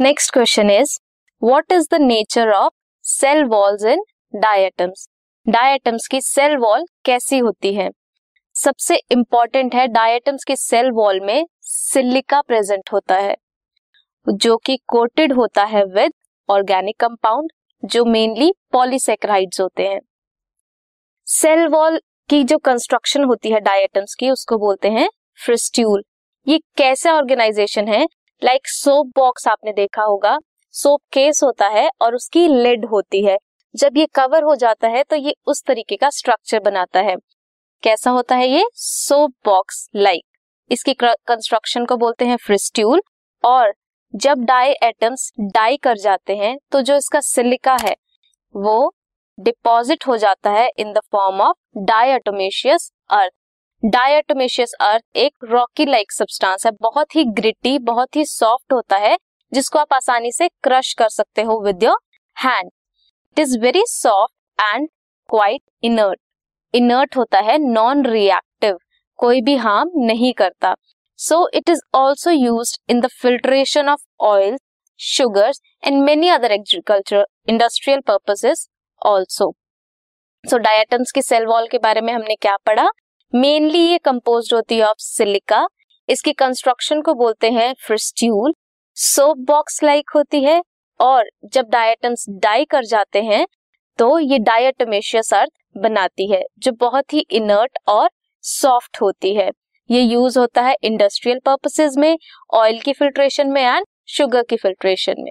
Next question is what is the nature of cell walls in diatoms diatoms की cell wall कैसी होती है? सबसे इंपॉर्टेंट है डायटम्स की सेल वॉल में सिलिका प्रेजेंट होता है, जो कि कोटेड होता है विद ऑर्गेनिक कंपाउंड जो मेनली पॉलीसेक्राइड्स होते हैं। सेल वॉल की जो कंस्ट्रक्शन होती है डायटम्स की, उसको बोलते हैं फ्रिस्ट्यूल ये कैसा ऑर्गेनाइजेशन है? लाइक सोप बॉक्स आपने देखा होगा सोप केस होता है और उसकी लिड होती है। जब ये कवर हो जाता है तो ये उस तरीके का स्ट्रक्चर बनाता है। कैसा होता है ये? सोप बॉक्स लाइक इसकी कंस्ट्रक्शन को बोलते हैं फ्रिस्ट्यूल और जब डाई एटम्स डाई कर जाते हैं तो जो इसका सिलिका है, वो डिपॉजिट हो जाता है in the form of diatomaceous earth diatomaceous earth एक रॉकी लाइक सब्सटेंस है, बहुत ही ग्रिटी बहुत ही सॉफ्ट होता है, जिसको आप आसानी से क्रश कर सकते हो with your hand it is very soft and quite inert inert होता है नॉन रिएक्टिव कोई भी हार्म नहीं करता. So it is also use in the filtration of oil sugars and many other agriculture industrial purposes also so diatoms की cell wall के बारे में हमने क्या पढ़ा? मेनली ये कंपोज होती है ऑफ़ सिलिका इसकी कंस्ट्रक्शन को बोलते हैं फ्रिस्ट्यूल सोप बॉक्स लाइक होती है और जब डायटम्स डाई कर जाते हैं तो ये डायटमेशियस अर्थ बनाती है, जो बहुत ही इनर्ट और सॉफ्ट होती है। ये यूज़ होता है इंडस्ट्रियल पर्पसेस में ऑयल की फिल्ट्रेशन में एंड शुगर की फिल्ट्रेशन में।